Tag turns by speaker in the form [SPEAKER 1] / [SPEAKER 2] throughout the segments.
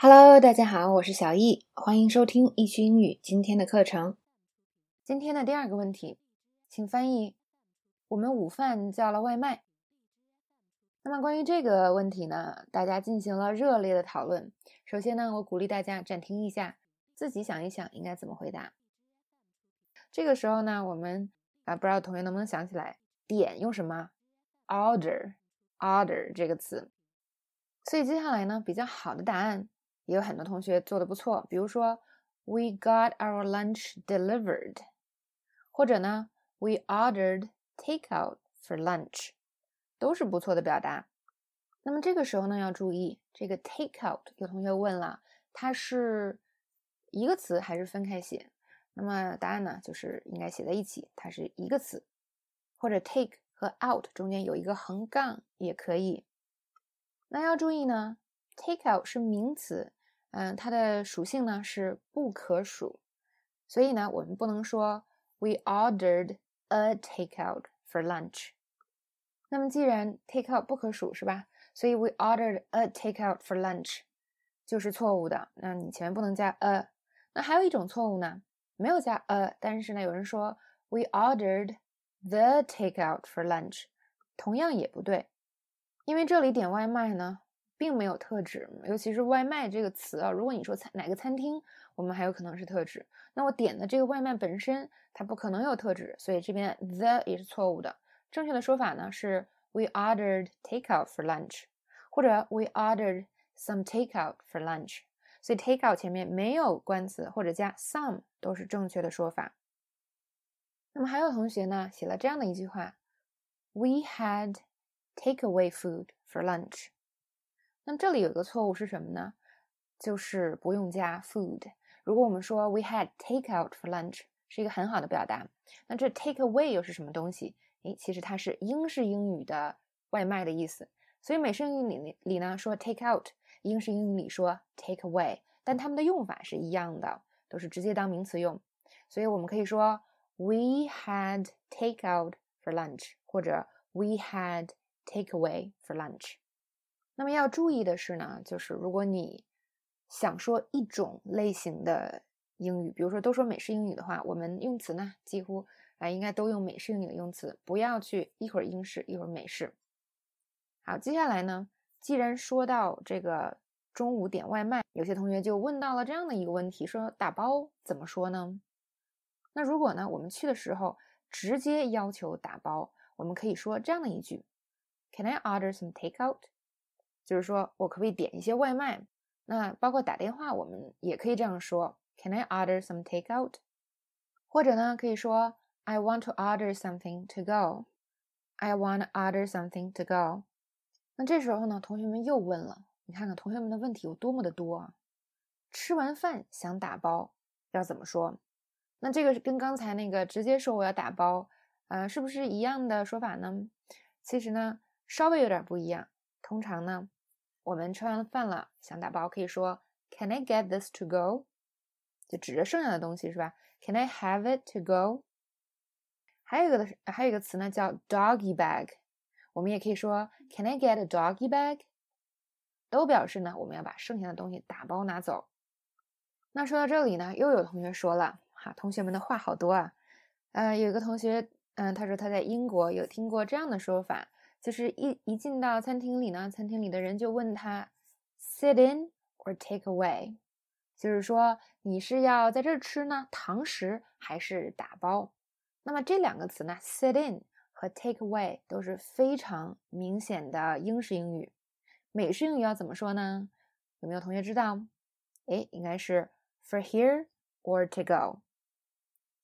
[SPEAKER 1] Hello，大家好，我是小易，欢迎收听易趣英语今天的课程。今天的第二个问题，请翻译：我们午饭叫了外卖。那么关于这个问题呢，大家进行了热烈的讨论。首先呢，我鼓励大家暂停一下，自己想一想应该怎么回答。这个时候呢，我们啊，不知道同学能不能想起来，点用什么？order，order 这个词。所以接下来呢，比较好的答案。也有很多同学做的不错，比如说 "We got our lunch delivered"，或者呢 "We ordered takeout for lunch"，都是不错的表达。那么这个时候呢，要注意这个 takeout，有同学问了，它是一个词还是分开写？那么答案呢，就是应该写在一起，它是一个词，或者 take 和 out 中间有一个横杠也可以。那要注意呢，takeout 是名词。嗯，它的属性呢是不可数，所以呢，我们不能说 we ordered a takeout for lunch。那么既然 takeout 不可数是吧？所以 we ordered a takeout for lunch 就是错误的。那你前面不能加 a。那还有一种错误呢，没有加 a，但是呢，有人说 we ordered the takeout for lunch，同样也不对，因为这里点外卖呢。并没有特指，尤其是外卖这个词啊。如果你说餐哪个餐厅，我们还有可能是特指。那我点的这个外卖本身，它不可能有特指，所以这边 the 也是错误的。正确的说法呢是 We ordered takeout for lunch，或者 We ordered some takeout for lunch。所以 takeout 前面没有冠词或者加 some 都是正确的说法。那么还有同学呢写了这样的一句话：We had takeaway food for lunch。那这里有一个错误是什么呢？就是不用加 food。如果我们说 we had takeout for lunch，是一个很好的表达。那这 take away 又是什么东西？诶，其实它是英式英语的外卖的意思。所以美式英语里里呢说 take out，英式英语里说 take away，但它们的用法是一样的，都是直接当名词用。所以我们可以说 we had takeout for lunch，或者 we had takeaway for lunch。那么要注意的是呢，就是如果你想说一种类型的英语，比如说都说美式英语的话，我们用词呢几乎啊应该都用美式英语的用词，不要去一会儿英式一会儿美式。好，接下来呢，既然说到这个中午点外卖，有些同学就问到了这样的一个问题，说打包怎么说呢？那如果呢我们去的时候直接要求打包，我们可以说这样的一句：Can I order some takeout？就是说我可不可以点一些外卖？那包括打电话，我们也可以这样说：Can I order some takeout？或者呢，可以说 I want to order something to go。I want to order something to go。那这时候呢，同学们又问了，你看看同学们的问题有多么的多啊！吃完饭想打包要怎么说？那这个是跟刚才那个直接说我要打包，呃，是不是一样的说法呢？其实呢，稍微有点不一样。通常呢。我们吃完饭了，想打包，可以说 Can I get this to go？就指着剩下的东西是吧？Can I have it to go？还有一个的，还有一个词呢，叫 doggy bag。我们也可以说 Can I get a doggy bag？都表示呢，我们要把剩下的东西打包拿走。那说到这里呢，又有同学说了，哈，同学们的话好多啊。呃，有一个同学，嗯，他说他在英国有听过这样的说法。就是一一进到餐厅里呢，餐厅里的人就问他，sit in or take away，就是说你是要在这儿吃呢，堂食还是打包？那么这两个词呢，sit in 和 take away 都是非常明显的英式英语。美式英语要怎么说呢？有没有同学知道？哎，应该是 for here or to go。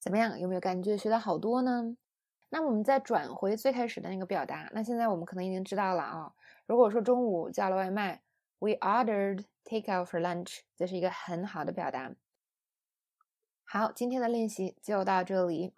[SPEAKER 1] 怎么样？有没有感觉学到好多呢？那我们再转回最开始的那个表达，那现在我们可能已经知道了啊。如果说中午叫了外卖，We ordered takeout for lunch，这是一个很好的表达。好，今天的练习就到这里。